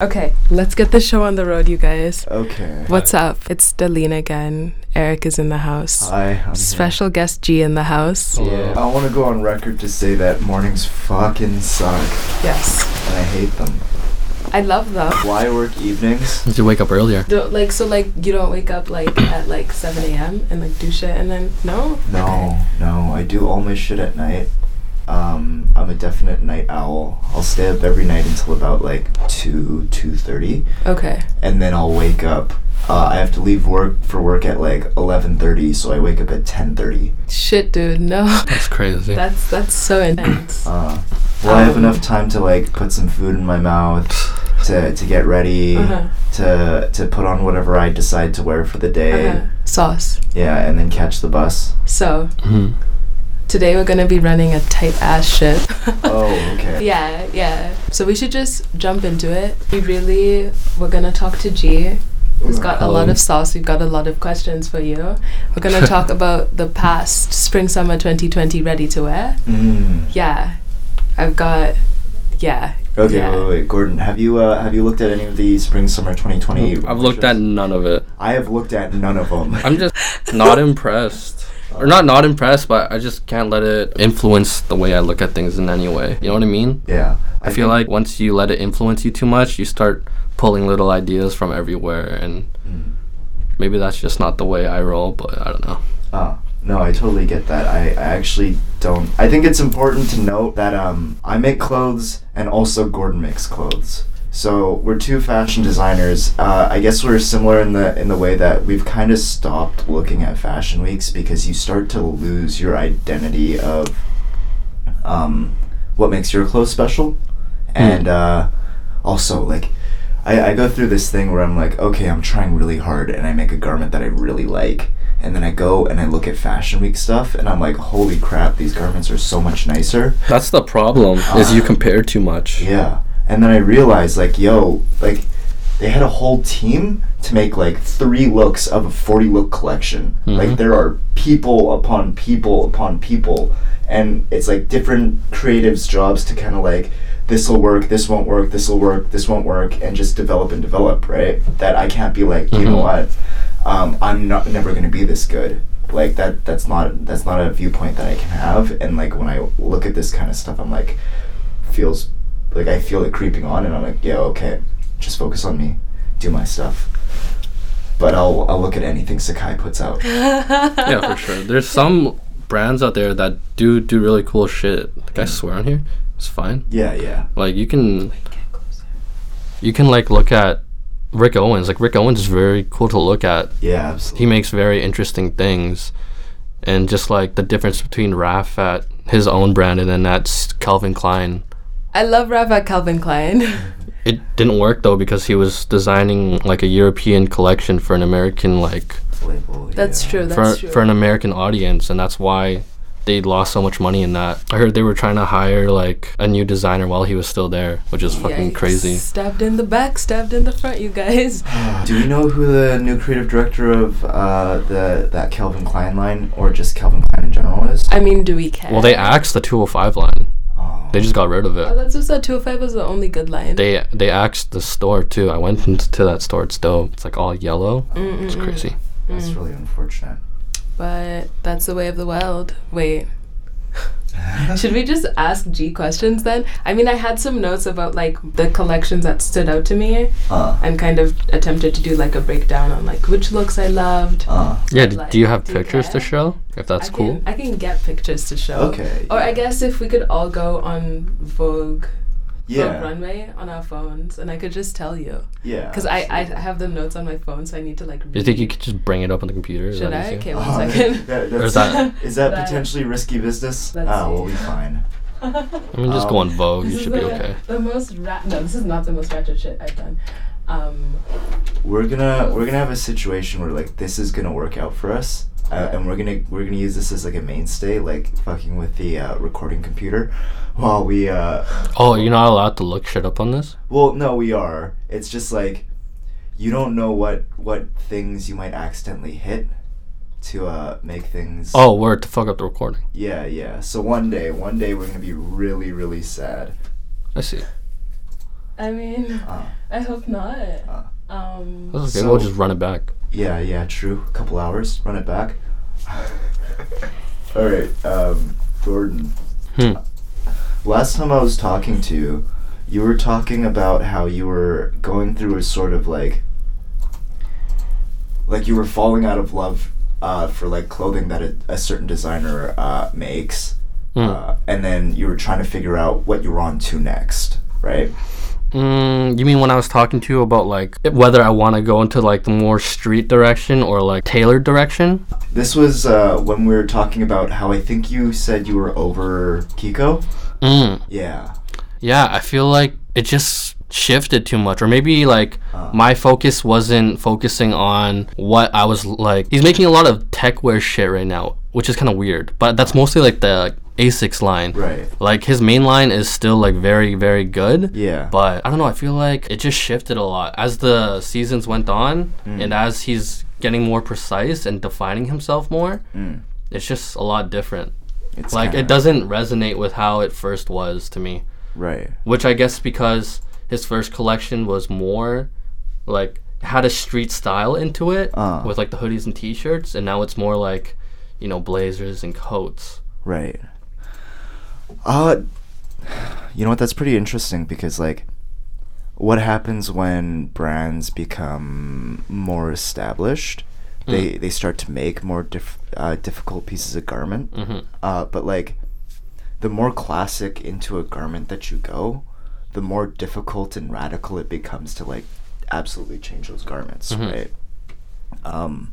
Okay, let's get the show on the road, you guys. Okay. What's up? It's Darlene again. Eric is in the house. Hi. I'm here. Special guest G in the house. Yeah. I want to go on record to say that mornings fucking suck, Yes. and I hate them. I love them. Why work evenings? Did you wake up earlier? Don't, like so like you don't wake up like at like 7 a.m. and like do shit and then no No, no. I do all my shit at night. Um, I'm a definite night owl. I'll stay up every night until about like two, two thirty, okay and then I'll wake up. Uh, I have to leave work for work at like eleven thirty, so I wake up at ten thirty. shit dude no That's crazy. that's that's so intense Uh, well, I have Um, enough time to like put some food in my mouth, to to get ready, uh-huh. to to put on whatever I decide to wear for the day. Uh-huh. sauce Yeah, and then catch the bus. so Mhm. Today we're gonna be running a tight ass ship Oh, okay. yeah yeah so we should just jump into it we really we're gonna talk to G who's got a lot of sauce we've got a lot of questions for you we're gonna talk about the past spring summer 2020 ready to wear Mm. yeah i've got yeah Okay, yeah. wait, wait, Gordon. Have you uh, have you looked at any of the spring summer 2020? I've looked at none of it. I have looked at none of them. I'm just not impressed. Or not not impressed, but I just can't let it influence the way I look at things in any way. You know what I mean? yeah. I, feel like once you let it influence you too much, you start pulling little ideas from everywhere and Mm. maybe that's just not the way I roll, but I don't know. Oh, no, I totally get that. I, I actually don't. I think it's important to note that um, I make clothes and also Gordon makes clothes. So we're two fashion designers. Uh, I guess we're similar in the in the way that we've kind of stopped looking at fashion weeks because you start to lose your identity of um, what makes your clothes special, and uh, also like I, I go through this thing where I'm like, okay, I'm trying really hard and I make a garment that I really like. And then I go and I look at Fashion Week stuff and I'm like, holy crap, these garments are so much nicer. That's the problem, is you compare too much. Yeah. And then I realized, like, yo, like, they had a whole team to make like three looks of a 40 look collection. Like, Mhm. there are people upon people upon people. And it's like different creatives' jobs to kind of like, this will work, this won't work, this will work, this won't work, and just develop and develop, right? That I can't be like, you know Mhm. what? Um, I'm not never gonna be this good. Like that. That's not. That's not a viewpoint that I can have. And like when I look at this kind of stuff, I'm like, feels like I feel it creeping on, and I'm like, yeah, okay, just focus on me, do my stuff. But I'll I'll look at anything Sacai puts out. yeah, for sure. There's some brands out there that do do really cool shit. Like I swear on here, it's fine. Yeah, yeah, Like you can, you can like look at Rick Owens. Like Rick Owens is very cool to look at. yeah, absolutely. He makes very interesting things, and just like the difference between Raf at his own brand and then at Calvin Klein. I love rafa calvin klein It didn't work though because he was designing like a European collection for an American like Label, that's yeah. true for that's true for an American audience, and that's why they lost so much money in that. I heard they were trying to hire like a new designer while he was still there, which is fucking Yikes. crazy. stabbed in the back stabbed in the front you guys Do we know who the new creative director of uh, the that Calvin Klein line, or just Calvin Klein in general is? i mean do we care Well, they axed the 205 line. Oh. They just got rid of oh it. that's just that 205 was the only good line They they axed the store too. I went into that store. It's dope. It's like all yellow. It's Mm-mm-mm. crazy. That's Mm. really unfortunate. but that's the way of the world wait Should we just ask G questions then? I mean, I had some notes about like the collections that stood out to me Uh, and kind of attempted to do like a breakdown on like which looks I loved. uh. Yeah. D- like, do you have do you pictures to show? If that's I cool. Can, I can get pictures to show. Okay. Or I guess if we could all go on Vogue, Vogue Yeah. Runway on our phones, and I could just tell you. Yeah. Because I, I have the notes on my phone, so I need to like read. Do you think you could just bring it up on the computer? Is Should that I? Okay, one oh, second. That, is that, is that That- potentially risky business? Let's Ah, see. we'll be fine. I mean, just go Um, on Vogue. You is should be okay. The most rat. No, this is not the most ratchet shit I've done. Um, We're gonna we're gonna have a situation where like this is gonna work out for us, uh, and we're gonna we're gonna use this as like a mainstay, like fucking with the uh, recording computer, while we uh. Oh, you're not allowed to look shit up on this. Well, no, we are. It's just like you don't know what what things you might accidentally hit to uh make things. Oh, word to fuck up the recording. Yeah, yeah. So one day, one day we're gonna be really, really sad. I see. I mean, Uh, I hope not. Uh. Um, okay. So- we'll just run it back. yeah, yeah, true. A couple hours, run it back. All right, um, Gordon. Hmm. Last time I was talking to you, you were talking about how you were going through a sort of like, like you were falling out of love uh, for like clothing that a, a certain designer uh, makes, Hmm. uh, and then you were trying to figure out what you were on to next, right? Mm, you mean when I was talking to you about like whether I want to go into like the more street direction or like tailored direction? This was uh, when we were talking about how I think you said you were over Kiko. Mm. Yeah. Yeah, I feel like it just shifted too much, or maybe like Uh. my focus wasn't focusing on what I was like. He's making a lot of tech wear shit right now, which is kind of weird. But that's mostly like the Asics line. Right. Like his main line is still like very very good. Yeah. But I don't know. I feel like it just shifted a lot as the seasons went on, Mm. and as he's getting more precise and defining himself more. Mm. It's just a lot different. It's like kinda- it doesn't resonate with how it first was to me Right. which I guess because his first collection was more like had a street style into it Uh. with like the hoodies and t-shirts and now it's more like you know blazers and coats Right. Uh, you know what? That's pretty interesting because like, what happens when brands become more established? They they start to make more diff- uh, difficult pieces of garment. Mhm. Uh, but like, the more classic into a garment that you go, the more difficult and radical it becomes to like absolutely change those garments, Mhm. right? Um,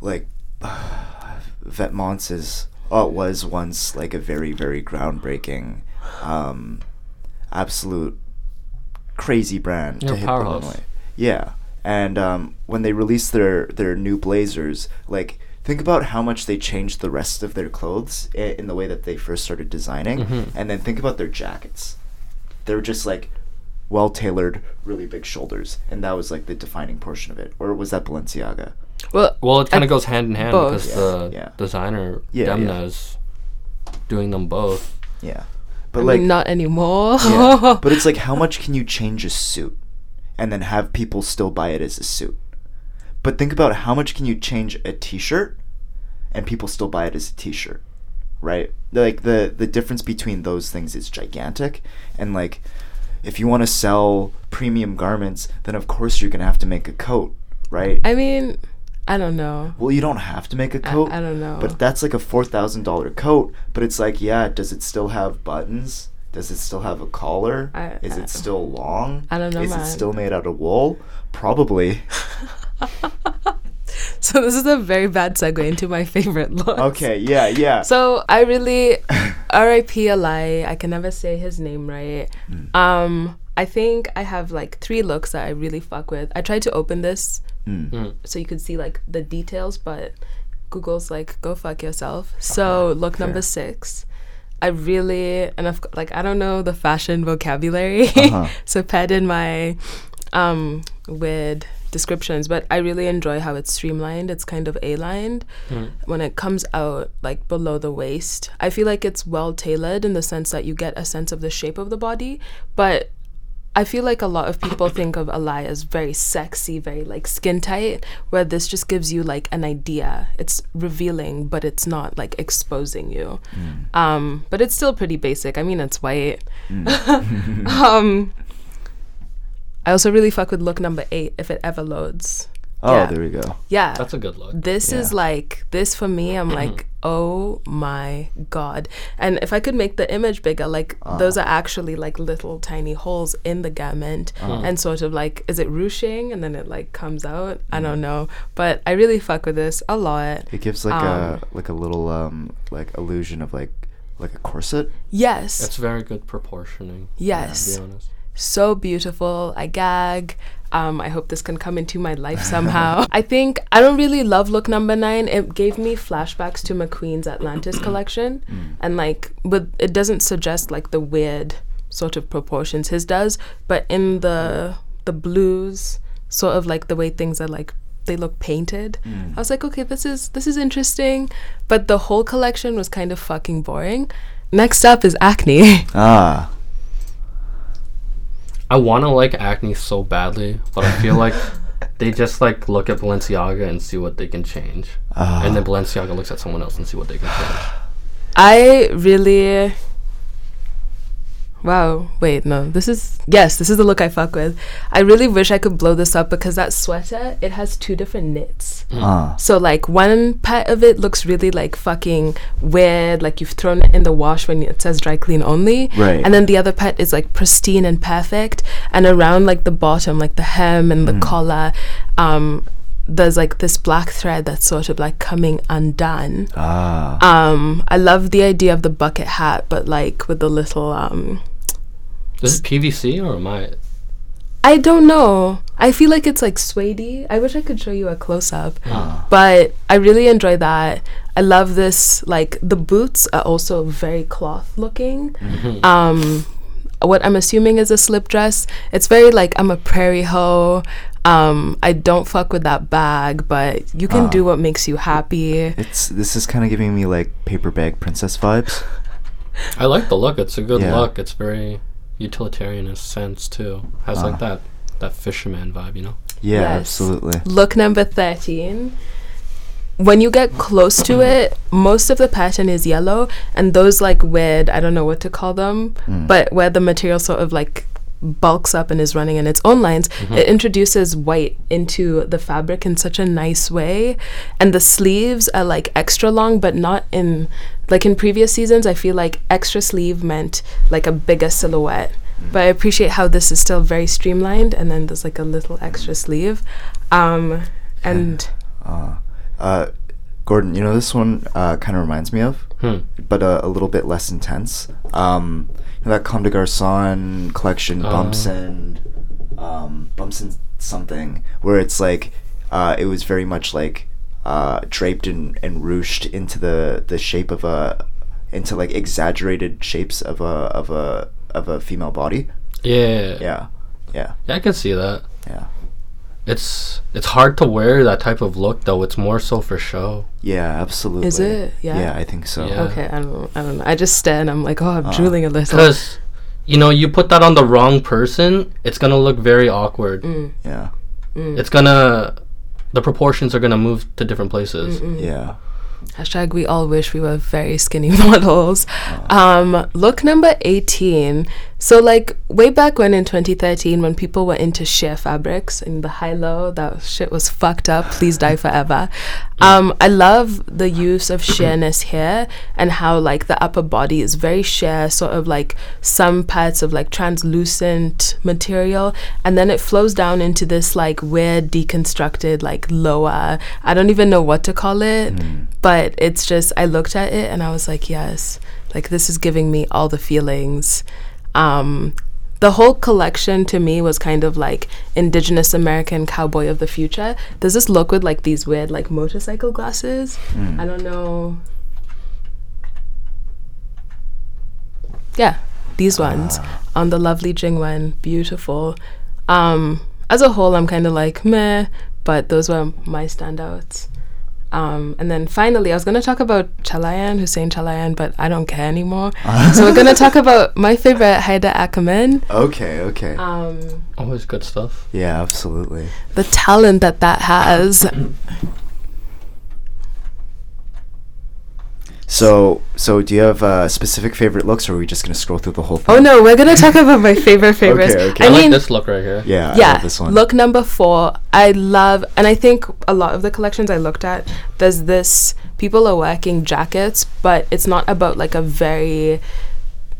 like Vetements is oh, it was once like a very very groundbreaking, um, absolute crazy brand Yeah, to hit the powerhouse. runway. Yeah, and um, when they released their their new blazers, like think about how much they changed the rest of their clothes i- in the way that they first started designing, Mhm. and then think about their jackets. They were just like well tailored, really big shoulders, and that was like the defining portion of it. Or was that Balenciaga? Well, well it kind of goes hand in hand both. because Yeah, the yeah. designer Yeah, Demna yeah. is doing them both Yeah, but I like mean, not anymore. yeah. but it's like how much can you change a suit and then have people still buy it as a suit but think about how much can you change a t-shirt and people still buy it as a t-shirt right like the the difference between those things is gigantic and like if you want to sell premium garments then of course you're gonna have to make a coat right I mean, I don't know. well you don't have to make a coat I don't know. but that's like a four thousand dollar coat. But it's like, yeah, does it still have buttons? Does it still have a collar? I- Is I- it still long? I don't know, Is man. it still made out of wool? Probably. So this is a very bad segue into my favorite look. okay, yeah, yeah. So I really R.I.P. Alai. I can never say his name right. Mm. Um, I think I have like three looks that I really fuck with. I tried to open this Mm. Mm. so you could see like the details, but Google's like go fuck yourself. So look number fair. six. I really and I've like I don't know the fashion vocabulary, Uh-huh. so paired in my um with descriptions, but I really enjoy how it's streamlined. It's kind of A-lined Mm. when it comes out like below the waist. I feel like it's well tailored in the sense that you get a sense of the shape of the body, but I feel like a lot of people think of Alai as very sexy, very like skin tight, where this just gives you like an idea. It's revealing, but it's not like exposing you. Um, but it's still pretty basic. I mean, it's white. um, I also really fuck with look number eight if it ever loads. Oh, yeah. there we go. Yeah. that's a good look This is like this for me. I'm mm-hmm. like, oh my god! And if I could make the image bigger, like ah. those are actually like little tiny holes in the garment, ah. hmm. and sort of like, is it ruching? And then it like comes out. I don't mm. know, but I really fuck with this a lot. It gives like Um, a like a little um like illusion of like like a corset. Yes, it's very good proportioning yes. to be honest so beautiful. I gag. Um, I hope this can come into my life somehow. I think I don't really love look number nine. It gave me flashbacks to McQueen's Atlantis collection, and like, but it doesn't suggest like the weird sort of proportions his does. But in the the blues, sort of like the way things are like they look painted. I was like, okay, this is this is interesting, but the whole collection was kind of fucking boring. Next up is Acne. Ah. I want to like acne so badly, but I feel like they just like look at Balenciaga and see what they can change, Ah. and then Balenciaga looks at someone else and see what they can change. I really. Wow. Wait, no. This is yes. This is the look I fuck with. I really wish I could blow this up because that sweater it has two different knits. Ah. So like one part of it looks really like fucking weird, like you've thrown it in the wash when it says dry clean only. Right. And then the other part is like pristine and perfect. And around like the bottom, like the hem and the collar, um, there's like this black thread that's sort of like coming undone. Ah. Um, I love the idea of the bucket hat, but like with the little um Is it PVC or am I? I don't know. I feel like it's like suede. I wish I could show you a close up. Ah. But I really enjoy that. I love this like the boots are also very cloth looking. Mm-hmm. Um what I'm assuming is a slip dress. It's very like I'm a prairie hoe. Um I don't fuck with that bag, but you can Ah. do what makes you happy. It's this is kind of giving me like paper bag princess vibes. I like the look. It's a good Yeah. look. It's very utilitarian in a sense too. Has Ah. like that that fisherman vibe, you know. Yeah, Yes. absolutely. Look number 13. When you get close to it, most of the pattern is yellow, and those like weird, I don't know what to call them, Mm. but where the material sort of like bulks up and is running in its own lines, it introduces white into the fabric in such a nice way. And the sleeves are like extra long, but not in like in previous seasons. I feel like extra sleeve meant like a bigger silhouette. But I appreciate how this is still very streamlined, and then there's like a little extra sleeve. Um, and Uh, uh, Gordon, you know this one uh, kind of reminds me of, Hmm. but uh, a little bit less intense. Um, you know that Comme des Garçons collection, Oh. Bumps and um, Bumps and something, where it's like uh, it was very much like uh, draped and, and ruched into the, the shape of a into like exaggerated shapes of a of a of a female body. Yeah. Yeah, yeah, Yeah, I can see that. yeah, It's it's hard to wear that type of look though. It's more so for show. yeah. Absolutely. Is it? Yeah. Yeah, I think so. Yeah. okay, I don't. I don't know. I just stand. and I'm like, oh, I'm Uh, drooling a little. Because you know, you put that on the wrong person, it's gonna look very awkward. Mm, Yeah, It's gonna the proportions are gonna move to different places. mm. yeah. Hashtag we all wish we were very skinny models. Um, look number 18. So, like, way back when in 2013, when people were into sheer fabrics and the high low, that shit was fucked up. Please die forever. Um, I love the use of sheerness here and how, like, the upper body is very sheer, sort of like some parts of like translucent material, and then it flows down into this like weird deconstructed, like lower. I don't even know what to call it Mm. but it's just I looked at it and I was like, yes, like this is giving me all the feelings. Um, the whole collection to me was kind of like indigenous American cowboy of the future. There's this look with like these weird like motorcycle glasses. Mm. I don't know. Yeah, these ones on the lovely Jingwen, beautiful. Um, as a whole, I'm kind of like meh, but those were my standouts. Um, and then finally, I was going to talk about Chalayan, Hussein Chalayan, but I don't care anymore. so we're going to talk about my favorite Haider Ackermann. Okay, okay. Um, Always good stuff. yeah, absolutely. the talent that that has. So, so do you have uh, specific favorite looks, or are we just gonna scroll through the whole thing? Oh no, we're going to talk about my favorite favorites. Okay, okay. I, I like mean, this look right here. Yeah, I yeah love this one. look number four i love and i think a lot of the collections i looked at there's this people are working jackets but it's not about like a very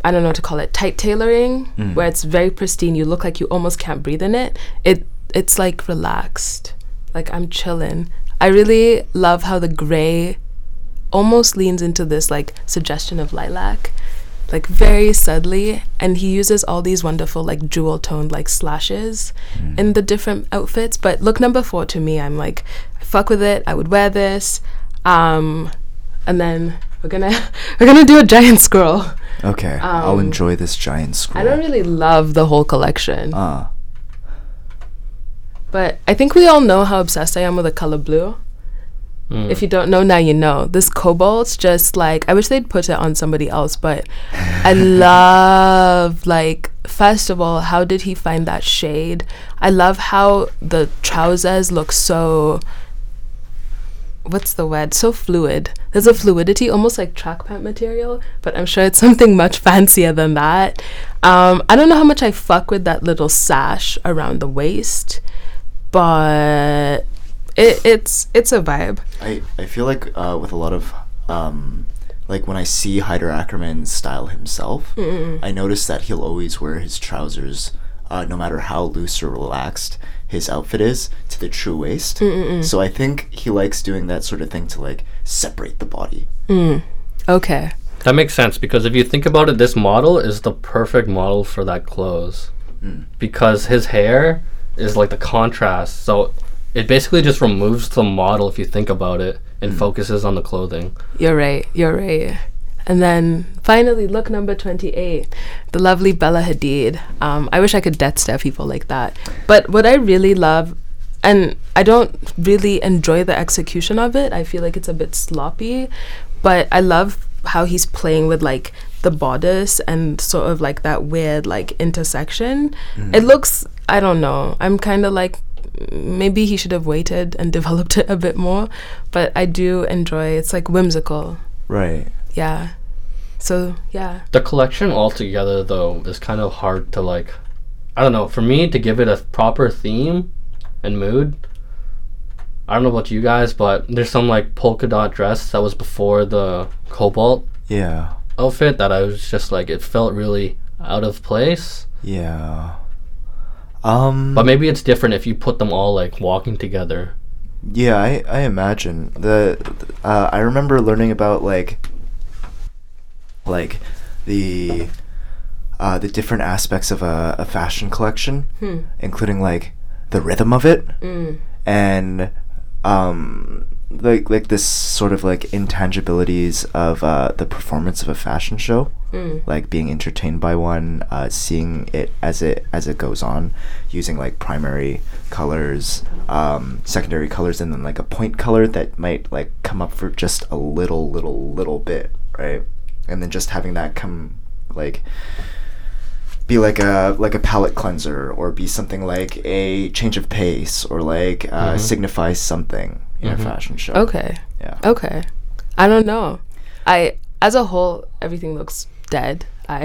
i don't know what to call it tight tailoring Mm. where it's very pristine you look like you almost can't breathe in it it it's like relaxed like i'm chilling i really love how the gray almost leans into this like suggestion of lilac like very subtly and he uses all these wonderful like jewel toned like slashes Mm. in the different outfits. But look number four to me i'm like i fuck with it i would wear this um and then we're gonna we're gonna do a giant squirrel Okay, I'll Um, enjoy this giant scroll. i don't really love the whole collection. Ah, but i think we all know how obsessed i am with the color blue Mm. If you don't know now, you know. This cobalt's just like I wish they'd put it on somebody else, but I love like first of all, how did he find that shade? I love how the trousers look so what's the word? So fluid. There's a fluidity, almost like track pant material, but I'm sure it's something much fancier than that. Um, I don't know how much I fuck with that little sash around the waist, but it, it's it's a vibe. I, I feel like uh, with a lot of um, like when I see Haider Ackermann style himself, I notice that he'll always wear his trousers, uh, no matter how loose or relaxed his outfit is, to the true waist. So I think he likes doing that sort of thing to like separate the body. Okay. That makes sense because if you think about it, this model is the perfect model for that clothes because his hair is like the contrast. So it basically just removes the model if you think about it and focuses on the clothing. You're right. You're right. And then finally, look number 28, the lovely Bella Hadid. Um, I wish I could death stare people like that. But what I really love, and I don't really enjoy the execution of it, I feel like it's a bit sloppy, but I love how he's playing with like the bodice and sort of like that weird like intersection. It looks, I don't know, I'm kind of like, maybe he should have waited and developed it a bit more, but I do enjoy it's like whimsical Right. yeah so yeah The collection altogether, though, is kind of hard to like. I don't know. For me to give it a proper theme and mood, I don't know about you guys, but there's some like polka dot dress that was before the cobalt Yeah. outfit that I was just like it felt really out of place. Yeah. Um. But maybe it's different if you put them all like walking together. Yeah, I, I imagine the uh, I remember learning about like like the uh, the different aspects of a, a fashion collection, including like the rhythm of it and um like like this sort of like intangibilities of uh, the performance of a fashion show like being entertained by one uh, seeing it as it as it goes on using like primary colors um, secondary colors and then like a point color that might like come up for just a little little little bit right? And then just having that come like be like a like a palette cleanser or be something like a change of pace or like uh, signify something in a fashion show. Okay. Yeah. Okay. I don't know. I as a whole everything looks dead i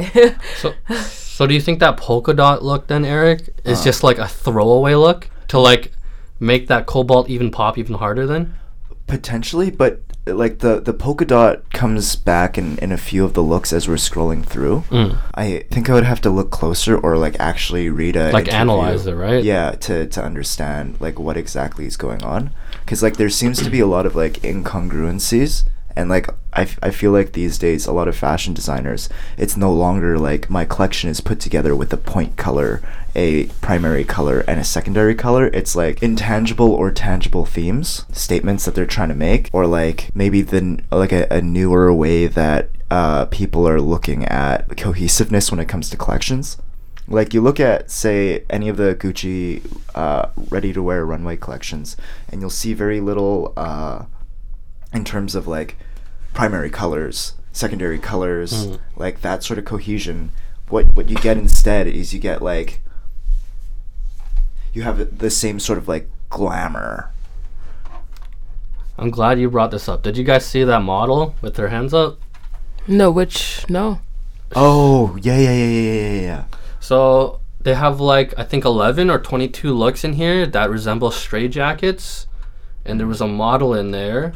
So, so do you think that polka dot look then, Eric, is just like a throwaway look to like make that cobalt even pop even harder? Then potentially but like the the polka dot comes back in in a few of the looks as we're scrolling through Mm. i think i would have to look closer or like actually read a like interview. analyze it, right? yeah to to understand like what exactly is going on because like there seems to be a lot of like incongruencies and like I, f- I feel like these days a lot of fashion designers it's no longer like my collection is put together with a point color a primary color and a secondary color. It's like intangible or tangible themes statements that they're trying to make or like maybe the like a, a newer way that uh, people are looking at cohesiveness when it comes to collections. Like you look at say any of the Gucci uh, ready to wear runway collections and you'll see very little uh, in terms of like primary colors secondary colors Mm. like that sort of cohesion what what you get instead is you get like you have the same sort of like glamour I'm glad you brought this up. Did you guys see that model with their hands up? no which no oh yeah yeah yeah yeah yeah yeah, yeah So they have like I think 11 or 22 looks in here that resemble stray jackets, and there was a model in there.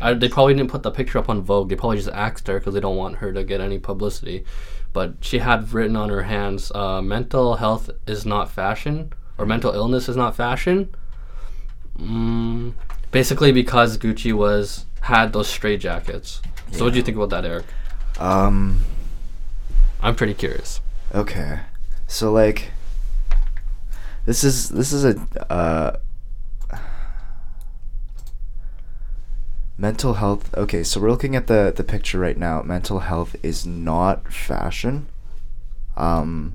I, they probably didn't put the picture up on Vogue. They probably just axed her because they don't want her to get any publicity. But she had written on her hands, uh, "Mental health is not fashion," or "Mental illness is not fashion." Mm, basically, because Gucci was had those stray jackets. So, what do you think about that, Eric? um I'm pretty curious. Okay. So like this is this is a uh mental health okay so we're looking at the the picture right now. Mental health is not fashion. Um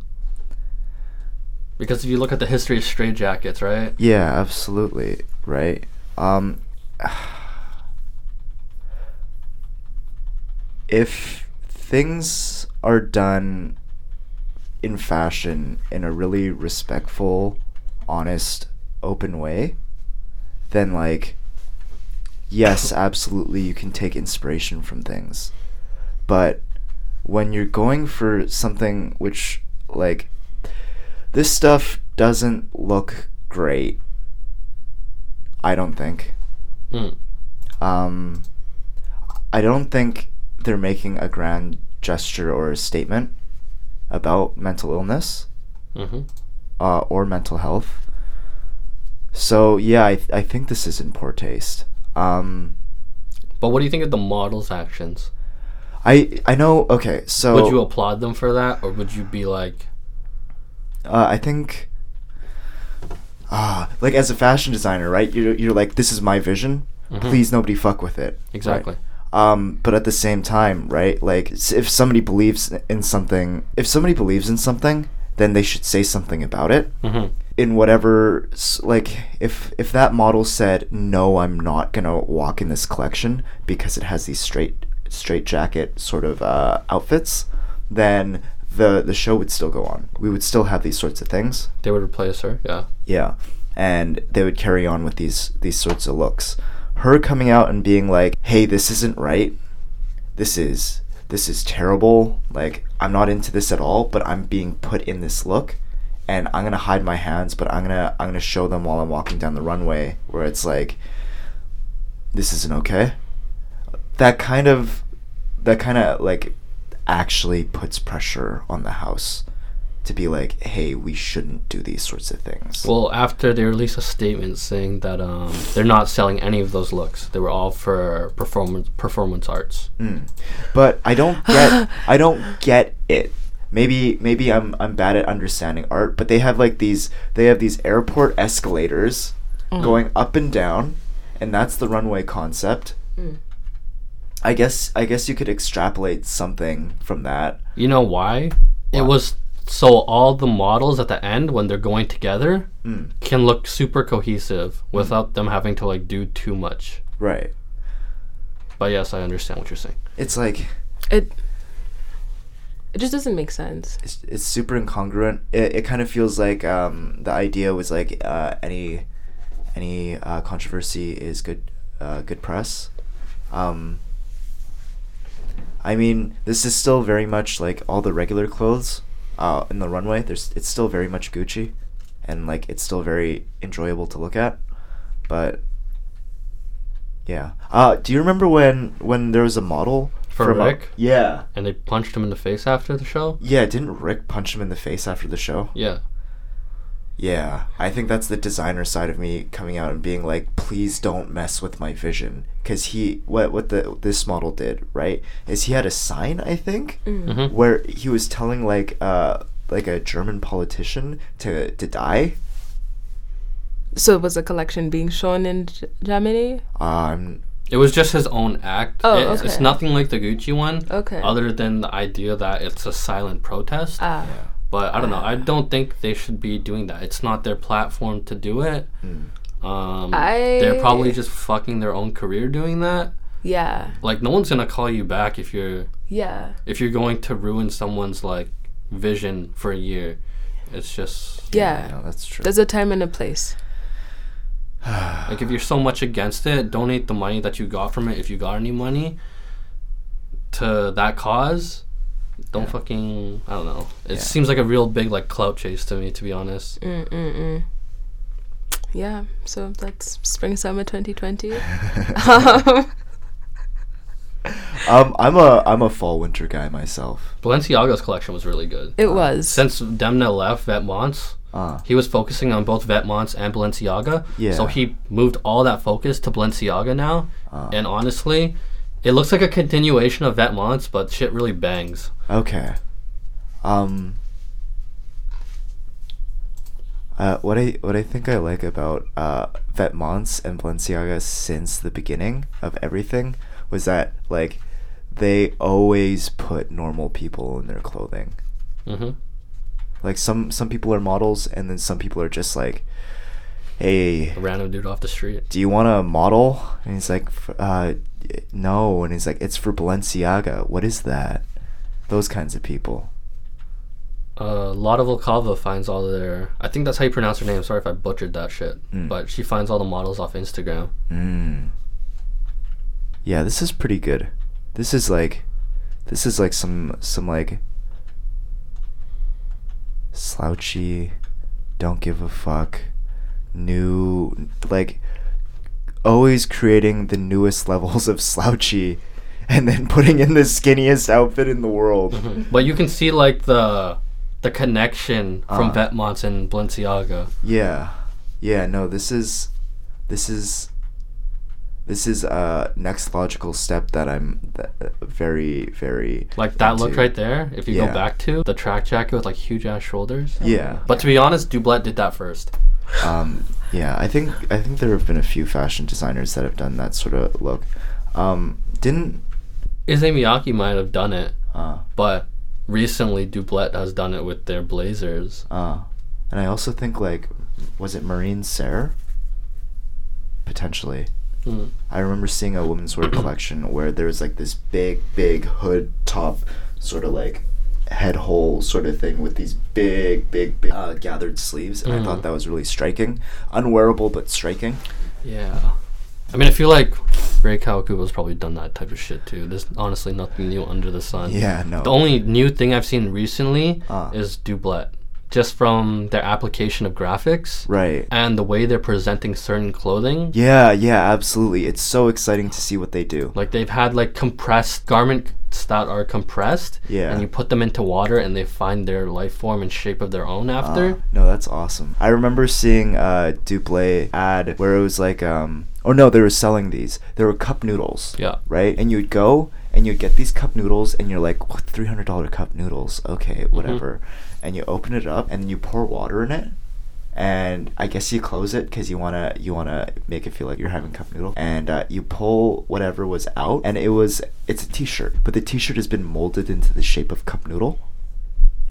because if you look at the history of straitjackets right? Yeah absolutely right? Um if things are done in fashion in a really respectful honest open way then like yes, absolutely you can take inspiration from things. But when you're going for something which like this stuff doesn't look great. I don't think. Mm. Um, I don't think they're making a grand gesture or a statement about mental illness Mm-hmm. uh, or mental health. So yeah, I, th- I think this is in poor taste. Um, But what do you think of the model's actions? I I know. Okay, so would you applaud them for that, or would you be like, uh, I think, ah, like as a fashion designer, right? You're you're like, this is my vision. Mhm. Please, nobody fuck with it. right? exactly? Um, but at the same time, right? Like, if somebody believes in something, if somebody believes in something, then they should say something about it. Mm-hmm. In whatever, like, if if that model said, "No, I'm not gonna walk in this collection because it has these straight straight jacket sort of uh, outfits," then the the show would still go on. We would still have these sorts of things. They would replace her. Yeah. Yeah, and they would carry on with these these sorts of looks. Her coming out and being like, "Hey, this isn't right. This is this is terrible. Like, I'm not into this at all, but I'm being put in this look, and I'm gonna hide my hands, but I'm gonna I'm gonna show them while I'm walking down the runway, where it's like, this isn't okay. That kind of that kind of like actually puts pressure on the house to be like, hey, we shouldn't do these sorts of things. Well, after they released a statement saying that um, they're not selling any of those looks, they were all for performance performance arts. Mm. But I don't get I don't get it. Maybe maybe I'm I'm bad at understanding art, but they have like these they have these airport escalators going up and down, and that's the runway concept. Mm. I guess I guess you could extrapolate something from that. You know why? It was so all the models at the end when they're going together Mm. can look super cohesive without them having to like do too much. Right. But yes, I understand what you're saying. It's like It it just doesn't make sense. it's, it's super incongruent. It, it kind of feels like um, the idea was like uh, any any uh, controversy is good uh, good press. Um, I mean, this is still very much like all the regular clothes uh, in the runway. There's it's still very much Gucci, and like it's still very enjoyable to look at. But yeah, uh, do you remember when when there was a model For from a- Rick? yeah. And they punched him in the face after the show? Yeah, didn't Rick punch him in the face after the show? Yeah. Yeah, I think that's the designer side of me coming out and being like, "Please don't mess with my vision." Because he, what what the this model did, right, is he had a sign, I think, Mm-hmm. where he was telling like uh like a German politician to to die. So was the collection being shown in G- Germany? Um, It was just his own act. Oh, it's, it's nothing like the Gucci one. Okay. Other than the idea that it's a silent protest. Ah. But I don't know. I don't think they should be doing that. It's not their platform to do it. mm, Um, I- they're probably just fucking their own career doing that. Yeah. Like no one's gonna call you back if you're Yeah. if you're going to ruin someone's like vision for a year. It's just Yeah. no, that's true. There's a time and a place. like if you're so much against it, donate the money that you got from it if you got any money to that cause. Don't Yeah. fucking I don't know. It Yeah. seems like a real big like clout chase to me, to be honest. Mm mm mm. Yeah. So that's spring summer 2020. um, um, I'm a I'm a fall winter guy myself. Balenciaga's collection was really good. it was. Since Demna left at Vetements, Uh, he was focusing on both Vetements and Balenciaga. Yeah. So he moved all that focus to Balenciaga now. uh, And honestly, it looks like a continuation of Vetements, but shit really bangs. Okay. Um. Uh, what I what I think I like about uh, Vetements and Balenciaga since the beginning of everything was that like they always put normal people in their clothing. hmm Like some some people are models, and then some people are just like, "Hey, A random dude off the street. do you want a model?" And he's like, uh, no, and he's like, it's for Balenciaga. What is that? Those kinds of people. Uh, Lotta Volkova finds all their. I think that's how you pronounce her name. Sorry if I butchered that shit. Mm. But she finds all the models off Instagram. Mm. Yeah, this is pretty good. This is like, this is like some some like slouchy, don't give a fuck, new like always creating the newest levels of slouchy, and then putting in the skinniest outfit in the world. But you can see like the the connection from Uh. Vetements and Balenciaga. Yeah, yeah. No, this is, this is, this is a next logical step that I'm th- very, very Like that look right there. If you Yeah. go back to the track jacket with like huge ass shoulders. Yeah, But to be honest, Doublet did that first. um, yeah. I think I think there have been a few fashion designers that have done that sort of look. Um, didn't Issey Miyake might have done it, uh, but recently Doublet has done it with their blazers. uh, and I also think like, was it Marine Serre? Potentially. Mm. I remember seeing a women's wear collection where there was like this big, big hood top, sort of like head hole sort of thing with these big, big, big uh, gathered sleeves, and I Mm. thought that was really striking, unwearable but striking. Yeah. I mean, I feel like Rei Kawakubo's probably done that type of shit too. There's honestly nothing new under the sun. Yeah, no. The only new thing I've seen recently Ah. is Doublet. Just from their application of graphics right. and the way they're presenting certain clothing. Yeah, yeah, absolutely. It's so exciting to see what they do. Like they've had like compressed garments that are compressed. Yeah. And you put them into water and they find their life form and shape of their own after. Uh, no, that's awesome. I remember seeing a Doublet ad where it was like, um, oh no, they were selling these. They were cup noodles. Yeah. Right? And you'd go and you'd get these cup noodles and you're like, what, $300 cup noodles? Okay, whatever. And you open it up and you pour water in it. And I guess you close it because you wanna you wanna make it feel like you're having cup noodle. And uh, you pull whatever was out, and it was it's a T-shirt, but the T-shirt has been molded into the shape of cup noodle,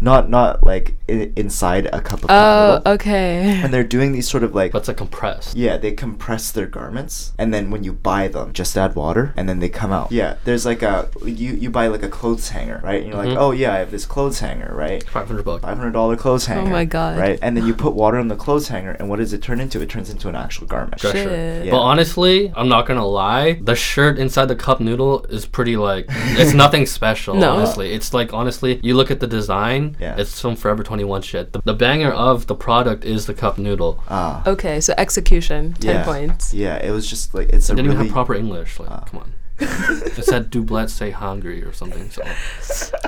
not not like I- inside a cup of cup Oh, noodle. okay. And they're doing these sort of like But it's a compressed. yeah, they compress their garments, and then when you buy them, just add water, and then they come out. Yeah, there's like a you you buy like a clothes hanger, right? And you're Mhm. like, oh yeah, I have this clothes hanger, right? 500 bucks. Five hundred dollar clothes hanger. Oh my God. Right, and then you put water on the clothes hanger, and what does it turn into? It turns into an actual garment. Dress shirt. Shit. Yeah. But honestly, I'm not gonna lie. The shirt inside the cup noodle is pretty like it's nothing special. No. Honestly, it's like honestly, you look at the design. Yeah. It's some Forever 21 shit. The, the banger of the product is the cup noodle. Ah. Okay, so execution, 10 yeah. points. Yeah, it was just like it's a It didn't really even have proper English. Like, Ah. come on. It said "Doublet say hungry" or something. So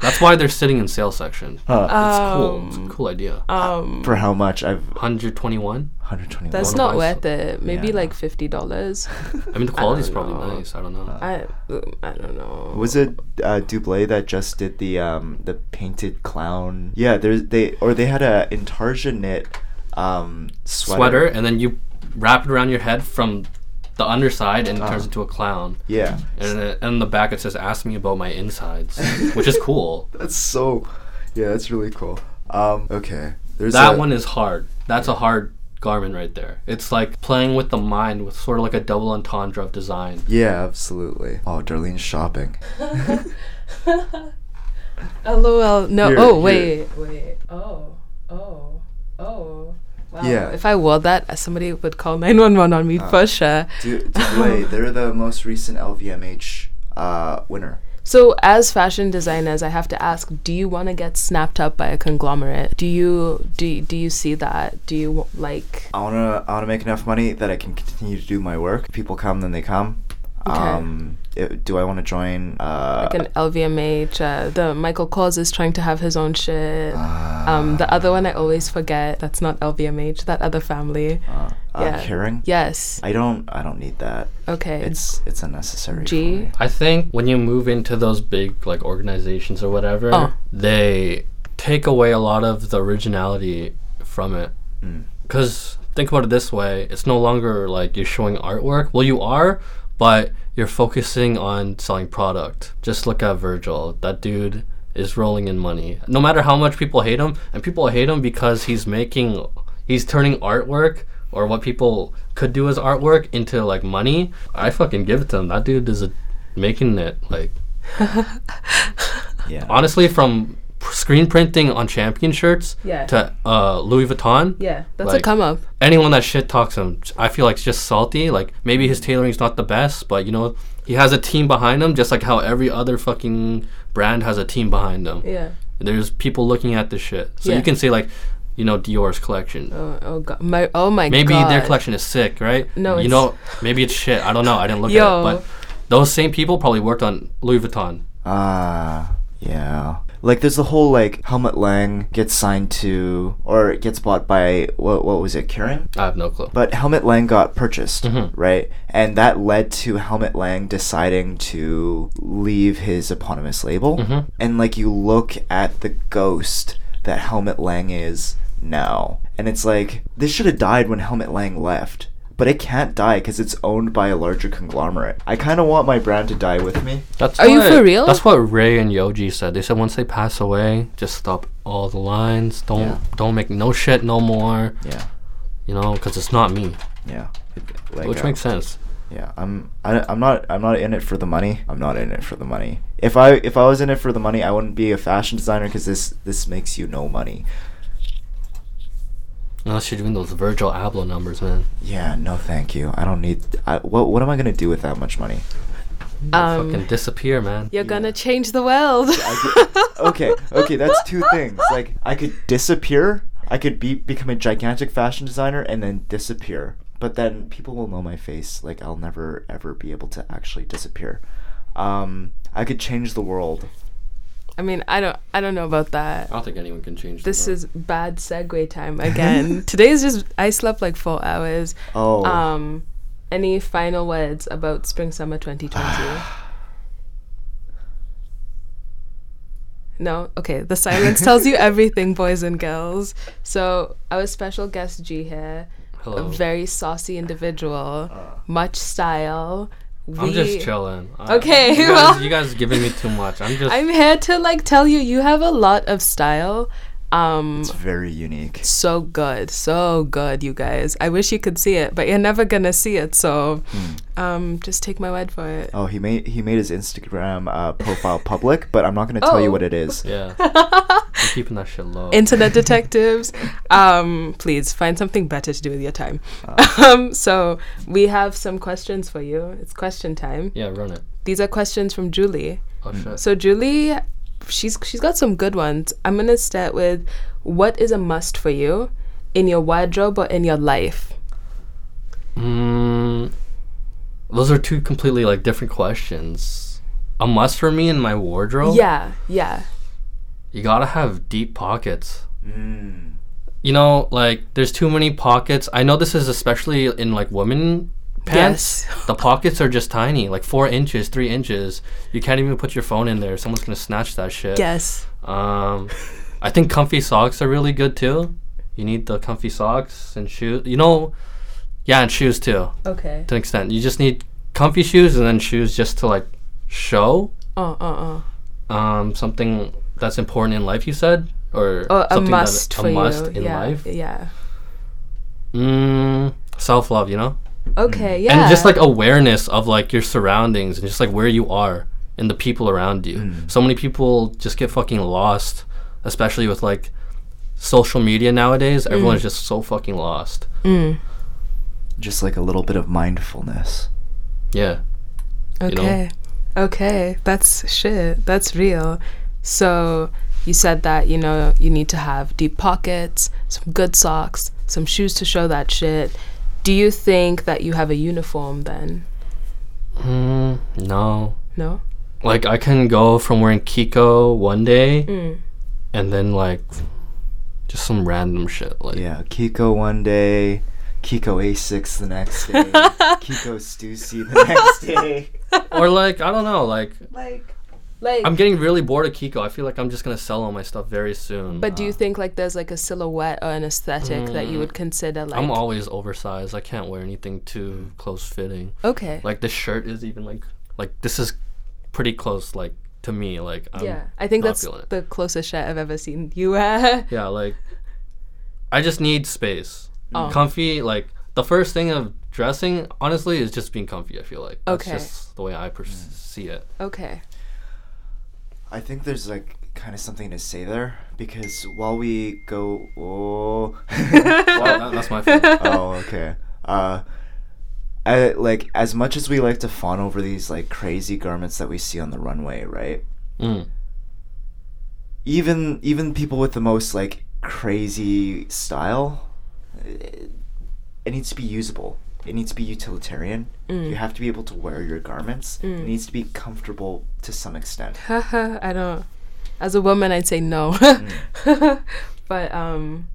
that's why they're sitting in sales section. Huh. It's cool. It's a Um, cool idea. um, for how much? I've 121. 121. that's not buy worth some? it. Maybe Yeah, like $50. I mean, the quality's don't probably know. nice. I don't know. I, um, I don't know. Was it uh, Doublet that just did the um the painted clown? Yeah, there's they or they had a Intarsia knit um sweater. Sweater, and then you wrap it around your head from the underside, and it turns into a clown. Yeah, And then in the back it says "Ask me about my insides," which is cool. that's so. Yeah, that's really cool. Um, okay, there's that a- one is hard. That's a hard garment right there. It's like playing with the mind with sort of like a double entendre of design. Yeah, absolutely. Oh, Darlene's shopping. LOL. No. Here, oh, here. wait. Wait. Oh. Oh. Oh. Wow. Yeah. If I wore that, uh, somebody would call 911 on me Uh, for sure. Du- Doublet, they're the most recent LVMH uh, winner. So, as fashion designers, I have to ask: Do you want to get snapped up by a conglomerate? Do you do do you see that? Do you like? I wanna I wanna make enough money that I can continue to do my work. People come, then they come. Okay. Um, do I want to join? Uh, Like an LVMH, uh, the Michael Kors is trying to have his own shit. um, the other one I always forget. That's not LVMH. That other family. uh, uh, yeah. Kering? Yes. I don't. I don't need that. Okay. It's it's unnecessary. for G? me. I think when you move into those big like organizations or whatever, Oh. they take away a lot of the originality from it. Mm. Because think about it this way: it's no longer like you're showing artwork. Well, you are, but you're focusing on selling product. Just look at Virgil. That dude is rolling in money. No matter how much people hate him, and people hate him because he's making, he's turning artwork or what people could do as artwork into like money, I fucking give it to him. That dude is a, making it like Yeah. honestly from screen printing on champion shirts Yeah. to uh, Louis Vuitton. Yeah, that's Like- a come up. anyone that shit talks him, I feel like it's just salty. Like maybe his tailoring's not the best, but you know he has a team behind him, just like how every other fucking brand has a team behind them. Yeah. There's people looking at this shit, so Yeah. you can say like, you know, Dior's collection. Oh, oh god. My oh my maybe god. their collection is sick, right? No, you it's- know, maybe it's shit. I don't know. I didn't look Yo. at it, but those same people probably worked on Louis Vuitton. Ah, yeah. Like there's the whole like Helmut Lang gets signed to or gets bought by what what was it, Kering? I have no clue. But Helmut Lang got purchased, Mhm. right? And that led to Helmut Lang deciding to leave his eponymous label. Mhm. And like you look at the ghost that Helmut Lang is now, and it's like this should have died when Helmut Lang left. But it can't die because it's owned by a larger conglomerate. I kind of want my brand to die with me. That's Are you what- for real? That's what Rei and Yohji said. They said once they pass away, just stop all the lines. Don't Yeah. don't make no shit no more. Yeah, You know, because it's not me, yeah. It- like, which uh, makes sense. Yeah, I'm. I, I'm not. I'm not in it for the money. I'm not in it for the money. If I if I was in it for the money, I wouldn't be a fashion designer because this this makes you no money. Unless you're doing those Virgil Abloh numbers, man. Yeah, no, thank you. I don't need. I, what What am I gonna do with that much money? Um, Fucking disappear, man. You're gonna change the world. Okay, okay, that's two things. Like I could disappear. I could be become a gigantic fashion designer and then disappear. But then people will know my face. Like I'll never ever be able to actually disappear. Um, I could change the world. I mean, I don't, I don't know about that. I don't think anyone can change. This world. is bad segue time again. Today's just I slept like four hours. Oh. Um, any final words about spring summer 2020? no. Okay. The silence tells you everything, boys and girls. So our special guest G here, a very saucy individual, much style. I'm just We- chilling. I- Okay, you guys, well- you guys giving me too much. I'm just. I'm here to like tell you you have a lot of style. Um, It's very unique. so good so good you guys i wish you could see it but you're never gonna see it so um just take my word for it Oh, he made he made his Instagram uh, profile public, but I'm not gonna tell you Oh. what it is. yeah. I'm keeping that shit low. internet detectives um please find something better to do with your time Uh. um so we have some questions for you it's question time yeah, run it. these are questions from julie Oh shit. so julie she's she's got some good ones i'm gonna start with what is a must for you in your wardrobe or in your life Mm, those are two completely like different questions. A must for me in my wardrobe. yeah yeah You gotta have deep pockets. Mm. You know, like there's too many pockets. I know this is especially in like women pants. Yes. The pockets are just tiny, like four inches, three inches. You can't even put your phone in there. Someone's gonna snatch that shit. yes Um, I think comfy socks are really good too. You need the comfy socks and shoes. You know, yeah, and shoes too okay to an extent. You just need comfy shoes and then shoes just to like show uh uh uh um something that's important in life. You said or Oh, a something that- must a for must you. in yeah, life. Yeah. Mm, self love, you know, Okay. Yeah. and just like awareness of like your surroundings and just like where you are and the people around you. So many people just get fucking lost, especially with like social media nowadays. Everyone's just so fucking lost. Mm. Just like a little bit of mindfulness. Yeah. know? Okay. Okay. That's shit. That's real. So you said that you know you need to have deep pockets, some good socks, some shoes to show that shit. Do you think that you have a uniform then? Mm, no. No. Like I can go from wearing Kiko one day Mm. and then like just some random shit like Yeah, Kiko one day, Kiko Asics the next day, Kiko Stussy the next day. or like I don't know like Like. Like. I'm getting really bored of Kiko. I feel like I'm just gonna sell all my stuff very soon. but do you uh, think like there's like a silhouette or an aesthetic that you would mm. consider like? I'm always oversized. I can't wear anything too close fitting. okay. Like this shirt is even like like this is pretty close like to me. Like I'm, yeah, I think that's the closest shirt I've ever seen you wear. yeah like I just need space. Oh. Comfy like the first thing of dressing, honestly, is just being comfy. I feel like that's Okay. just the way I see it. Okay. I think there's like kind of something to say there because while we go, oh, that- that's my fault. oh, okay. Uh, I, like as much as we like to fawn over these like crazy garments that we see on the runway, right? Mm. Even even people with the most like crazy style, it, it needs to be usable. It needs to be utilitarian. Mm. You have to be able to wear your garments. It Mm. needs to be comfortable to some extent. I don't. As a woman, I'd say no. Mm. but um,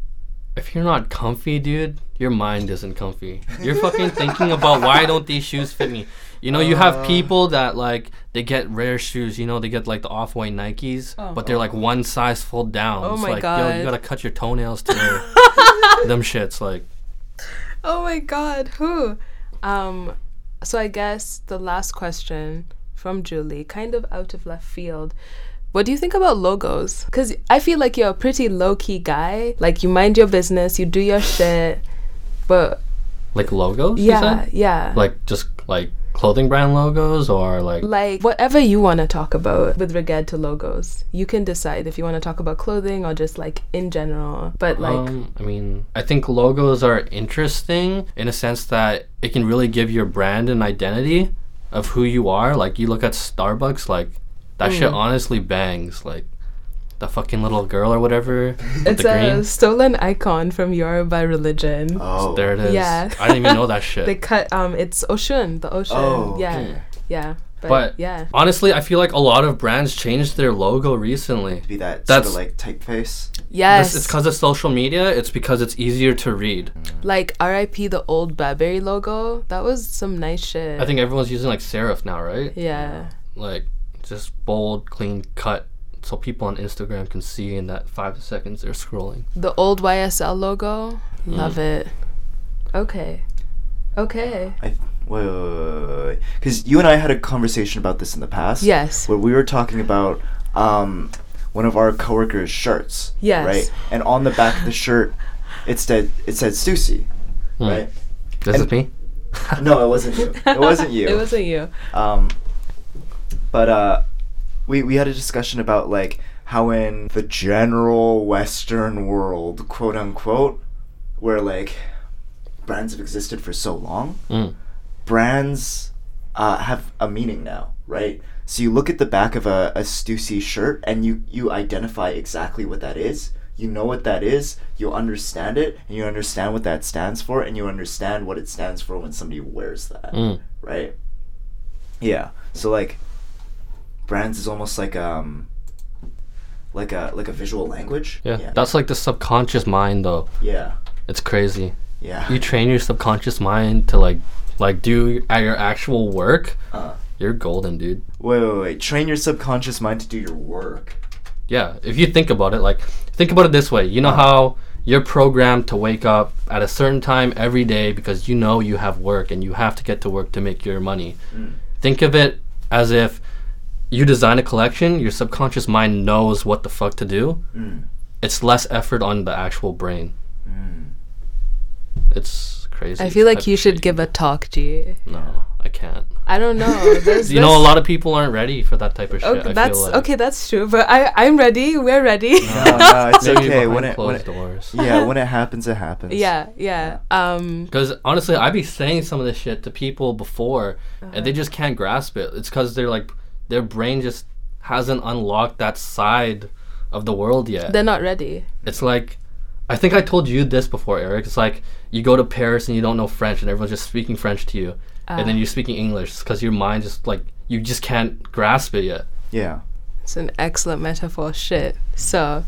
If you're not comfy, dude, your mind isn't comfy. You're fucking thinking about why don't these shoes fit me? You know, you have Uh. people that like they get rare shoes. You know, they get like the off-white Nikes, Oh. but they're like one size fold down. Oh it's my like, yo, you gotta cut your toenails to them shits. Like, oh my god, who? Um, so I guess the last question from Julie, kind of out of left field. What do you think about logos? Because I feel like you're a pretty low key guy. Like, you mind your business, you do your shit. But like logos. yeah, yeah. Like just like clothing brand logos or like like whatever you want to talk about with regard to logos you can decide if you want to talk about clothing or just like in general but like um, I mean, I think logos are interesting in a sense that it can really give your brand an identity of who you are. Like you look at Starbucks, like that shit Mm. honestly bangs. Like the fucking little girl or whatever. it's the a green. stolen icon from Yoruba by religion Oh, There it is. Yeah. I didn't even know that shit. they cut um it's ocean the ocean Oh, yeah okay. yeah but, But- yeah Honestly, I feel like a lot of brands changed their logo recently. To be that sort That's- of like typeface. yes This, it's because of social media. It's because it's easier to read. like rip the old burberry logo that was some nice shit I think everyone's using like serif now, right? yeah Like just bold, clean cut, so people on Instagram can see in that five seconds they're scrolling. the old ysl logo Mm. love it okay okay I wait, wait, wait, wait, because you and I had a conversation about this in the past. yes where we were talking about um, one of our coworkers' shirts. Yes. Right, and on the back of the shirt, it said it said Stussy. Hmm. Right. This is And- me. No, it wasn't you. It wasn't you. it wasn't you Um, but uh, we we had a discussion about like how in the general Western world, quote unquote, where like brands have existed for so long, Mm. brands uh, have a meaning now, right? So you look at the back of a, a Stussy shirt and you you identify exactly what that is. You know what that is. You understand it, and you understand what that stands for, and you understand what it stands for when somebody wears that Mm. right? Yeah. So like brands is almost like um like a like a visual language. Yeah. Yeah. That's like the subconscious mind though. yeah. It's crazy. Yeah. You train your subconscious mind to like like do at your actual work, uh, you're golden, dude. wait, wait, wait. Train your subconscious mind to do your work. Yeah, if you think about it, like think about it this way. You know Uh. how you're programmed to wake up at a certain time every day because you know you have work and you have to get to work to make your money. Mm. Think of it as if you design a collection, your subconscious mind knows what the fuck to do. Mm. It's less effort on the actual brain. Mm. It's crazy. I feel like type you should shit. give a talk, G. No, I can't. I don't know. There's, You know, a lot of people aren't ready for that type of shit. Okay, I that's feel like. okay. That's true. But I, I'm ready. We're ready. No, no, it's okay. When it, when it doors. yeah, when it happens, it happens. yeah, yeah. Um, Because honestly, I'd be saying some of this shit to people before, and Uh-huh. they just can't grasp it. It's because they're like, their brain just hasn't unlocked that side of the world yet. they're not ready. it's like, I think I told you this before, Eric. It's like you go to Paris and you don't know French, and everyone's just speaking French to you, and then Ah. you're speaking English because your mind just like you just can't grasp it yet. Yeah. It's an excellent metaphor. Shit. So,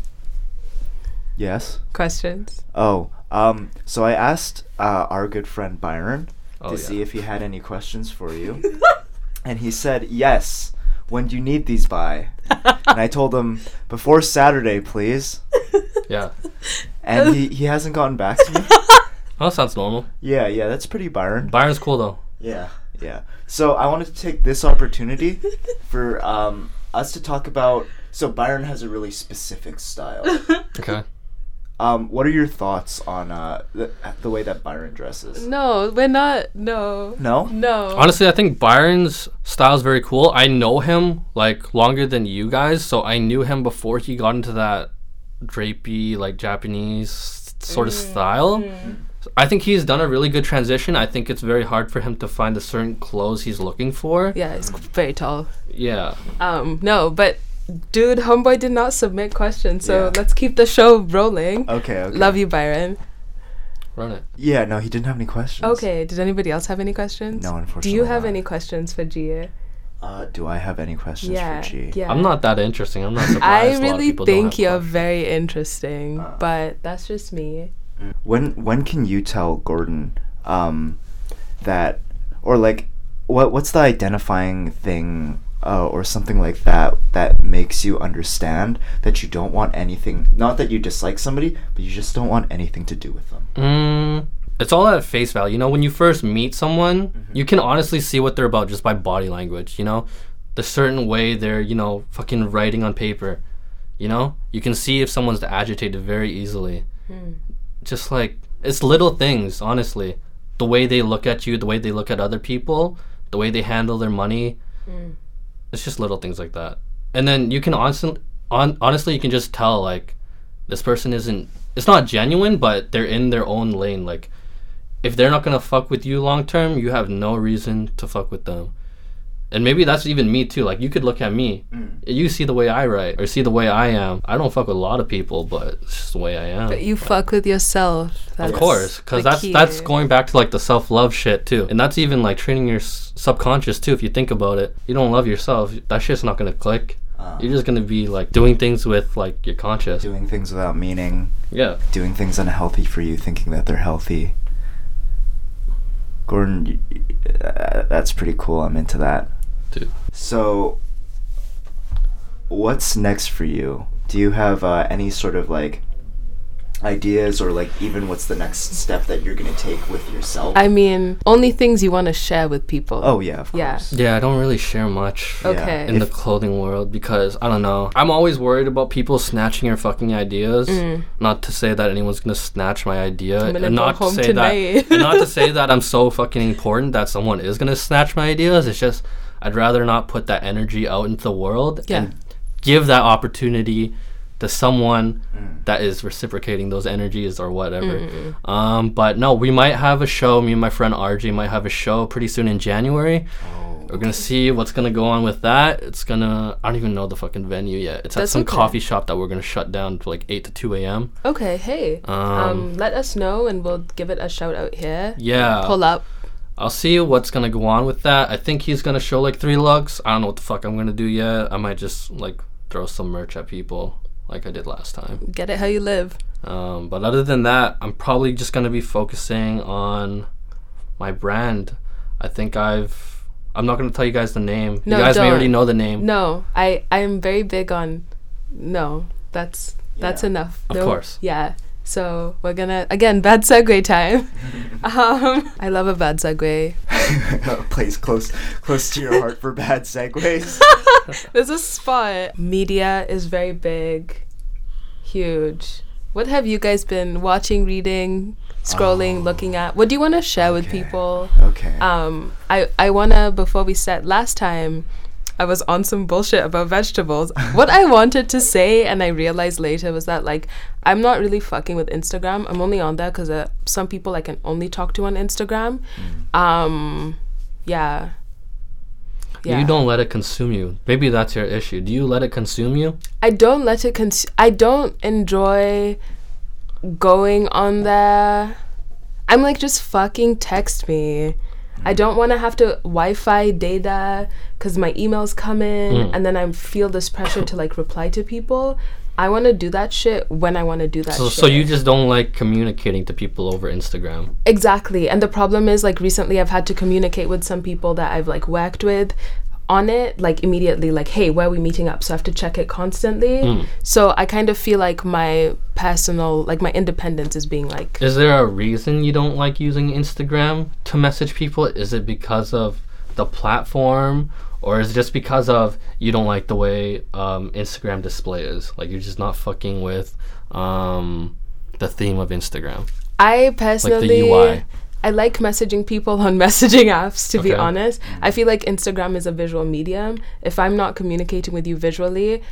Yes. questions. Oh. Um. So I asked uh, our good friend Byron Oh, to yeah. see if he had any questions for you, and he said yes. When do you need these by? and I told him before Saturday, please. Yeah. And he, he hasn't gotten back to me. Oh, that sounds normal. Yeah, yeah, that's pretty Byron. Byron's cool though. Yeah, yeah. So I wanted to take this opportunity for um, us to talk about. So Byron has a really specific style. Okay. Um, what are your thoughts on uh, the, the way that Byron dresses? No, we're not. No. No? No. Honestly, I think Byron's style is very cool. I know him like longer than you guys, so I knew him before he got into that drapey, like Japanese sort of style. I think he's done a really good transition. I think it's very hard for him to find the certain clothes he's looking for. Yeah, he's very tall. Yeah. Um, no, but dude, homeboy did not submit questions, so Yeah. let's keep the show rolling. Okay, okay. Love you, Byron. Run it. Yeah, no, he didn't have any questions. Okay, did anybody else have any questions? No, unfortunately. Do you have not. any questions for Gia? Uh, do I have any questions Yeah, for G? yeah. I'm not that interesting. I'm not surprised. I a lot of really don't think have you're questions. very interesting, Uh. but that's just me. When when can you tell Gordon um, that, or like, what what's the identifying thing uh, or something like that that makes you understand that you don't want anything? Not that you dislike somebody, but you just don't want anything to do with them. Mm, it's all at face value. You know, when you first meet someone, you can honestly see what they're about just by body language. You know, the certain way they're, you know, fucking writing on paper. You know, you can see if someone's agitated very easily. Just like it's little things, honestly. The way they look at you, the way they look at other people, the way they handle their money. It's just little things like that. And then you can honestly, on, honestly, you can just tell like this person isn't. It's not genuine, but they're in their own lane. Like if they're not gonna fuck with you long term, you have no reason to fuck with them. And maybe that's even me too. Like you could look at me, you see the way I write or see the way I am. I don't fuck with a lot of people, but it's just the way I am. But you fuck with yourself. Of course, because that's key. that's going back to like the self love shit too, and that's even like training your s- subconscious too. If you think about it, you don't love yourself, that shit's not gonna click. Uh, You're just gonna be like doing things with like your conscious. doing things without meaning, Yeah. doing things unhealthy for you, thinking that they're healthy. Gordon, y- y- uh, that's pretty cool. I'm into that. Dude. So, what's next for you? Do you have uh, any sort of like ideas, or like even what's the next step that you're gonna take with yourself? I mean, only things you want to share with people. oh yeah, of Yeah. course. Yeah, I don't really share much. Okay. in the clothing world because I don't know. I'm always worried about people snatching your fucking ideas. Not to say that anyone's gonna snatch my idea, Mm. I'm gonna and go not to say tonight. that, and not to say that I'm so fucking important that someone is gonna snatch my ideas. It's just I'd rather not put that energy out into the world Yeah. and give that opportunity to someone Mm. that is reciprocating those energies or whatever. Mm-hmm. Um, but no, we might have a show. Me and my friend RJ might have a show pretty soon in January. Oh, We're gonna see what's gonna go on with that. It's gonna I don't even know the fucking venue yet. It's at some okay. coffee shop that we're gonna shut down to like eight to two a.m. Okay, hey. Um, Um, let us know and we'll give it a shout out here. Yeah, Pull up. I'll see what's gonna go on with that. I think he's gonna show like three looks. I don't know what the fuck I'm gonna do yet. I might just like throw some merch at people like I did last time. Get it how you live. Um, but other than that, I'm probably just gonna be focusing on my brand. I think I've. I'm not gonna tell you guys the name. No, you guys may don't. already know the name. No, I I'm very big on no. That's that's Yeah. enough. Of No- course. Yeah. So we're gonna again bad segue time. um, I love a bad segue. Place close close to your heart for bad segues. There's a spot. Media is very big, huge. What have you guys been watching, reading, scrolling, Oh. looking at? What do you want to share with people? okay. Um, I I wanna before we start. Last time, I was on some bullshit about vegetables. what I wanted to say, and I realized later, was that like I'm not really fucking with Instagram. I'm only on there because uh, some people I can only talk to on Instagram. Um, yeah. Yeah. You don't let it consume you. Maybe that's your issue. Do you let it consume you? I don't let it cons- I don't enjoy going on there. I'm like just fucking text me. I don't want to have to Wi-Fi data cuz my emails come in Mm. and then I feel this pressure to like reply to people. I want to do that shit when I want to do that So, shit. so you just don't like communicating to people over Instagram. Exactly. And the problem is like recently I've had to communicate with some people that I've like worked with on it like immediately like hey where are we meeting up so I have to check it constantly Mm. so I kind of feel like my personal like my independence is being like Is there a reason you don't like using Instagram to message people? Is it because of the platform, or is it just because of you don't like the way um, Instagram display is? Like you're just not fucking with um, the theme of Instagram? I Like personally, the UI. I like messaging people on messaging apps. To be honest, I feel like Instagram is a visual medium. If I'm not communicating with you visually,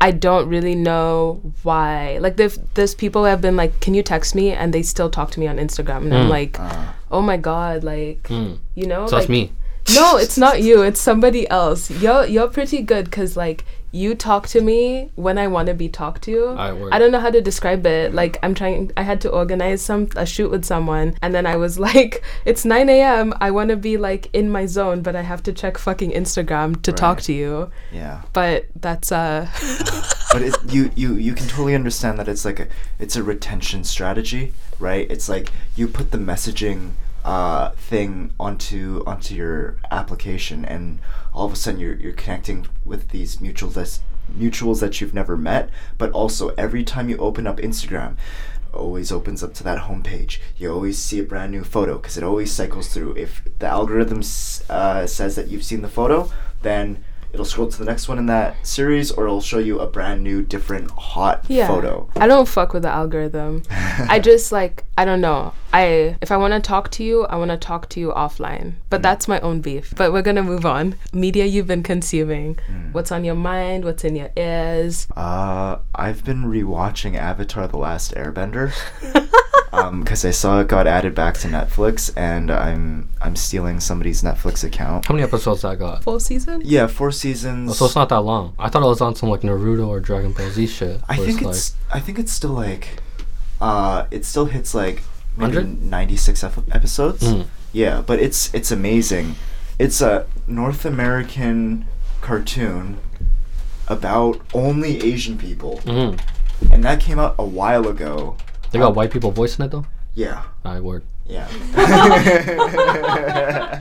I don't really know why. Like there's there's people who have been like, "Can you text me?" and they still talk to me on Instagram, and I'm Mm. like, Uh, "Oh my god!" Like Mm. you know, So like that's me. no, it's not you. It's somebody else. You're you're pretty good because like you talk to me when I want to be talked to. Alright, word. I don't know how to describe it. Like I'm trying. I had to organize some a shoot with someone, and then I was like, "It's 9 a.m. I want to be like in my zone, but I have to check fucking Instagram to talk to you." yeah. But that's uh, but it, you you you can totally understand that it's like a it's a retention strategy, right? It's like you put the messaging uh, thing onto onto your application, and all of a sudden you're you're connecting with these mutuals that mutuals that you've never met. But also every time you open up Instagram. Always opens up to that homepage. You always see a brand new photo because it always cycles through. If the algorithm s- uh, says that you've seen the photo, then it'll scroll to the next one in that series or it'll show you a brand new different hot yeah. photo I don't fuck with the algorithm. I just like I don't know. I if I want to talk to you, I want to talk to you offline. But that's my own beef. But we're gonna move on. Media you've been consuming. What's on your mind? What's in your ears? uh i've been rewatching avatar the last airbender um because i saw it got added back to netflix and i'm i'm stealing somebody's netflix account How many episodes that got? Full season? yeah four seasons Oh, so it's not that long. I thought it was on some like Naruto or Dragon Ball Z shit. i where think like, it's i think it's still like uh it still hits like maybe 96 ep- episodes Mm. Yeah, but it's it's amazing. It's a North American cartoon about only Asian people, Mhm. and that came out a while ago. They got Um, white people voicing it though. Yeah, I word. yeah.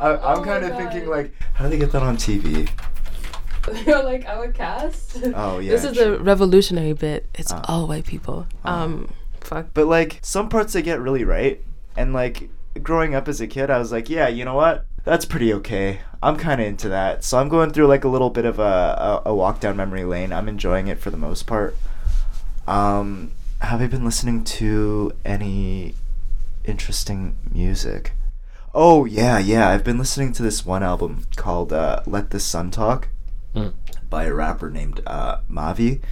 I, I'm Oh kind of thinking like, how do they get that on TV? You're like our cast. Oh yeah. this is true. a revolutionary bit. It's Oh. all white people. Oh. Um, fuck. But like some parts they get really right, and like growing up as a kid, I was like, yeah, you know what? That's pretty okay. I'm kind of into that. So I'm going through like a little bit of a, a, a walk down memory lane. I'm enjoying it for the most part. Um, have I been listening to any interesting music? Oh yeah, yeah. I've been listening to this one album called uh, "Let the Sun Talk" Mm. by a rapper named uh, Mavi.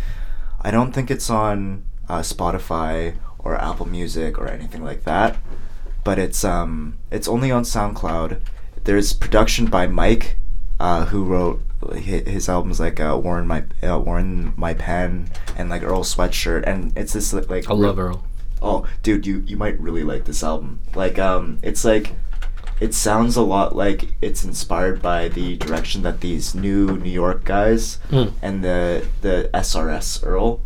I don't think it's on uh, Spotify or Apple Music or anything like that, but it's um it's only on SoundCloud. There's production by Mike, uh, who wrote hi- his albums like uh, War in My uh, War in My Pen and like Earl Sweatshirt, and it's this like I love Earl. Oh, dude, you you might really like this album. Like, um, it's like, it sounds a lot like it's inspired by the direction that these new New York guys Mm. and the the SRS Earl,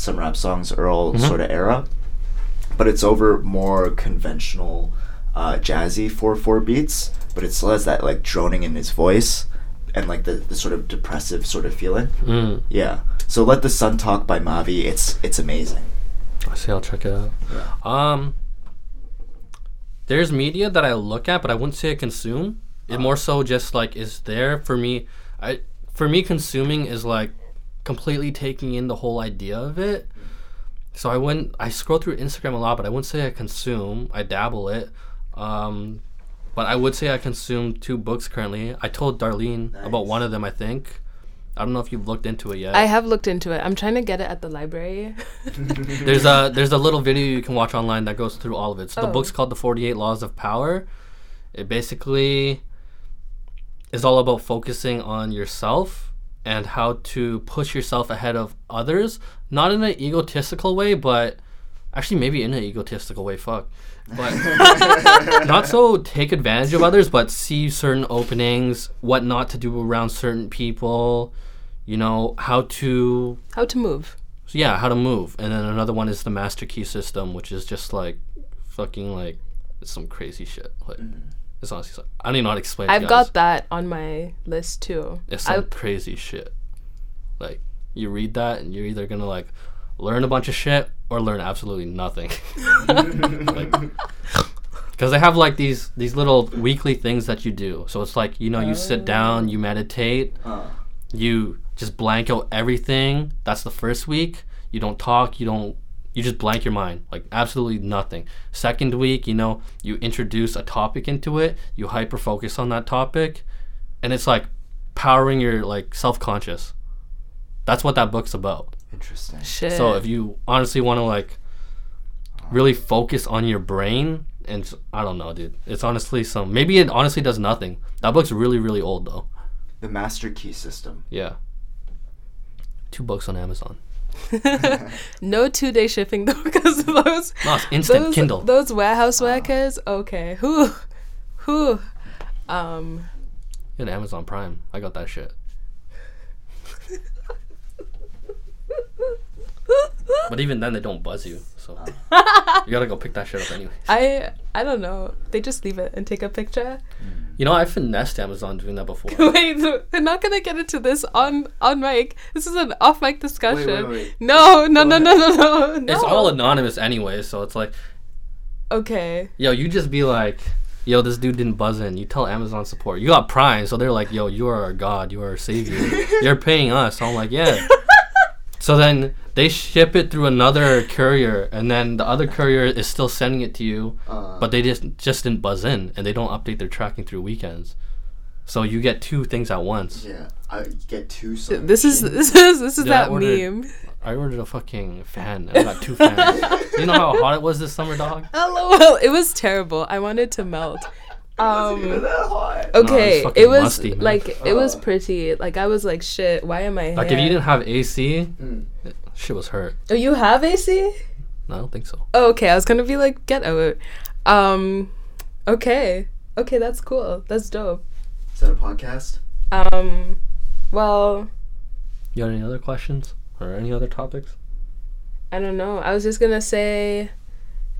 some rap songs Earl Mhm. sort of era, but it's over more conventional, uh, jazzy four four beats. But it still has that like droning in his voice, and like the, the sort of depressive sort of feeling. Mm. Yeah. So let the sun talk by Mavi. It's it's amazing. I see. I'll check it out. Um, there's media that I look at, but I wouldn't say I consume. It more so just like is there for me. I for me consuming is like completely taking in the whole idea of it. So I wouldn't. I scroll through Instagram a lot, but I wouldn't say I consume. I dabble it. Um, but I would say I consume two books currently. I told Darlene about one of them. I think. I don't know if you've looked into it yet. I have looked into it. I'm trying to get it at the library. There's a there's a little video you can watch online that goes through all of it. So the Oh. book's called The 48 Laws of Power. It basically is all about focusing on yourself and how to push yourself ahead of others, not in an egotistical way, but actually maybe in an egotistical way, fuck. But not so take advantage of others, but see certain openings, what not to do around certain people, you know, how to How to move? so yeah, how to move, and then another one is the master key system, which is just like fucking like it's some crazy shit. Like mm-hmm. It's honestly, so- I don't even know how to explain. I've you got that on my list too. It's some I, crazy shit. Like you read that, and you're either gonna like learn a bunch of shit or learn absolutely nothing. like, because they have like these these little weekly things that you do. So it's like you know you sit down, you meditate, Uh, you just blank out everything. That's the first week. You don't talk. You don't you just blank your mind, like absolutely nothing. Second week, you know, you introduce a topic into it, you hyper focus on that topic, and it's like powering your like self conscious. That's what that book's about. Interesting. Shit. So if you honestly want to like really focus on your brain and i don't know, dude. It's honestly some maybe it honestly does nothing. That book's really really old though. The Master Key System. Yeah. Two books on Amazon. no two day shipping though, because those No, instant those, Kindle. those warehouse workers. Okay, who, who, um, In Amazon Prime. I got that shit. But even then they don't buzz you. So oh. you gotta go pick that shit up anyway. I I don't know. They just leave it and take a picture. You know, I finessed Amazon doing that before. Wait, we're not gonna get into this on on mic. This is an off mic discussion. wait. No, no, no, no, no, no, no. It's all anonymous anyway, so it's like okay. Yo, you just be like, yo, this dude didn't buzz in. You tell Amazon support. You got Prime, so they're like, yo, you are our god. You are our savior. You're paying us. So I'm like, yeah. So then they ship it through another courier, and then the other courier is still sending it to you, Uh, but they just just didn't buzz in, and they don't update their tracking through weekends. So you get two things at once. yeah, I get two. sewing This is this is this is Yeah, I that ordered- meme. I ordered a fucking fan. and I got two fans. you know how hot it was this summer, dog? LOL. It was terrible. I wanted to melt. Wasn't even Um. that hot. Okay, fucking it was musty, man. like it was Oh. pretty. Like I was like, shit. Why am I Like here? if you didn't have AC, Mm. shit was hurt. Oh, you have AC? No, I don't think so. Oh, okay. I was gonna be like, get out. Um. Okay. Okay, that's cool. That's dope. Is that a podcast? Um. Well, You got any other questions or any other topics? I don't know. I was just gonna say,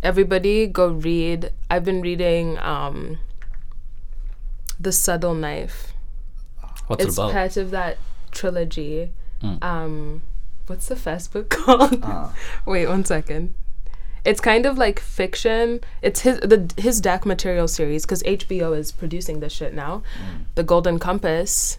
everybody go read. I've been reading um. The Subtle Knife. What's it's it about? part of that trilogy. Mm. Um, what's the first book called? Uh, Wait one second. It's kind of like fiction. It's his the his Dark Materials series because HBO is producing this shit now. The Golden Compass,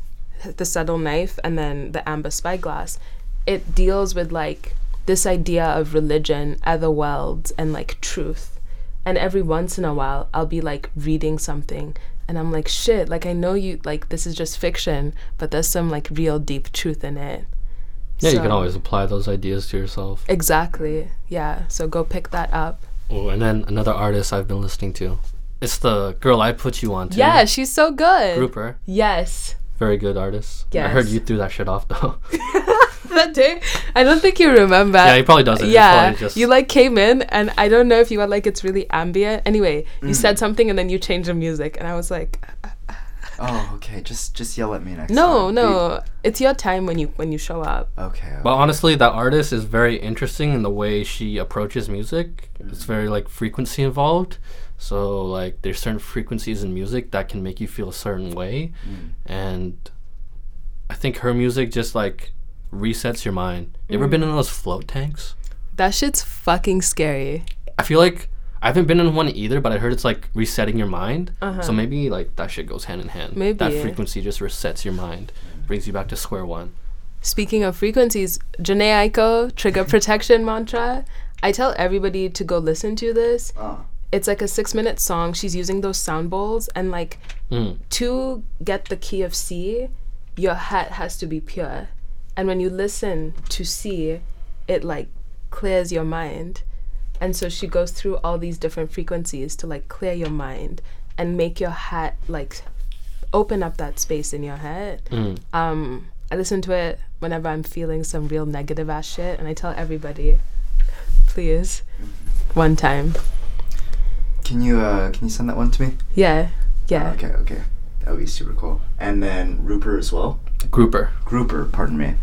the Subtle Knife, and then the Amber Spyglass. It deals with like this idea of religion, other worlds, and like truth. And every once in a while, I'll be like reading something, and I'm like, shit. Like I know you like this is just fiction, but there's some like real deep truth in it. yeah, you can always apply those ideas to yourself. Exactly. Yeah. So go pick that up. Oh, and then another artist I've been listening to. It's the girl I put you on to. Yeah, she's so good. Grouper. Yes. Very good artist. I heard you threw that shit off though. that day, I don't think you remember. yeah, he probably doesn't. Yeah, probably just, you like came in, and I don't know if you were like it's really ambient. Anyway, you said something, and then you changed the music, and I was like, oh, okay. Just just yell at me next no, time. no, it's your time when you when you show up. Okay. okay. But honestly, that artist is very interesting in the way she approaches music. It's very like frequency involved. So like there's certain frequencies in music that can make you feel a certain way. Mm. And I think her music just like resets your mind. You ever been in those float tanks? That shit's fucking scary. I feel like I haven't been in one either, but I heard it's like resetting your mind. Uh-huh. So maybe like that shit goes hand in hand. Maybe that frequency just resets your mind, brings you back to square one. Speaking of frequencies, Jhené Aiko, trigger protection mantra. I tell everybody to go listen to this. Uh, It's like a six minute song. She's using those sound bowls and like Mm. to get the key of C, your heart has to be pure. And when you listen to see it like clears your mind. And so she goes through all these different frequencies to like clear your mind and make your heart like open up that space in your head. Mm. Um, I listen to it whenever I'm feeling some real negative ass shit, and I tell everybody, please, one time. can you uh can you send that one to me? Yeah, yeah. Okay, okay. That would be super cool. And then Rupert as well. Grouper. Grouper, pardon me.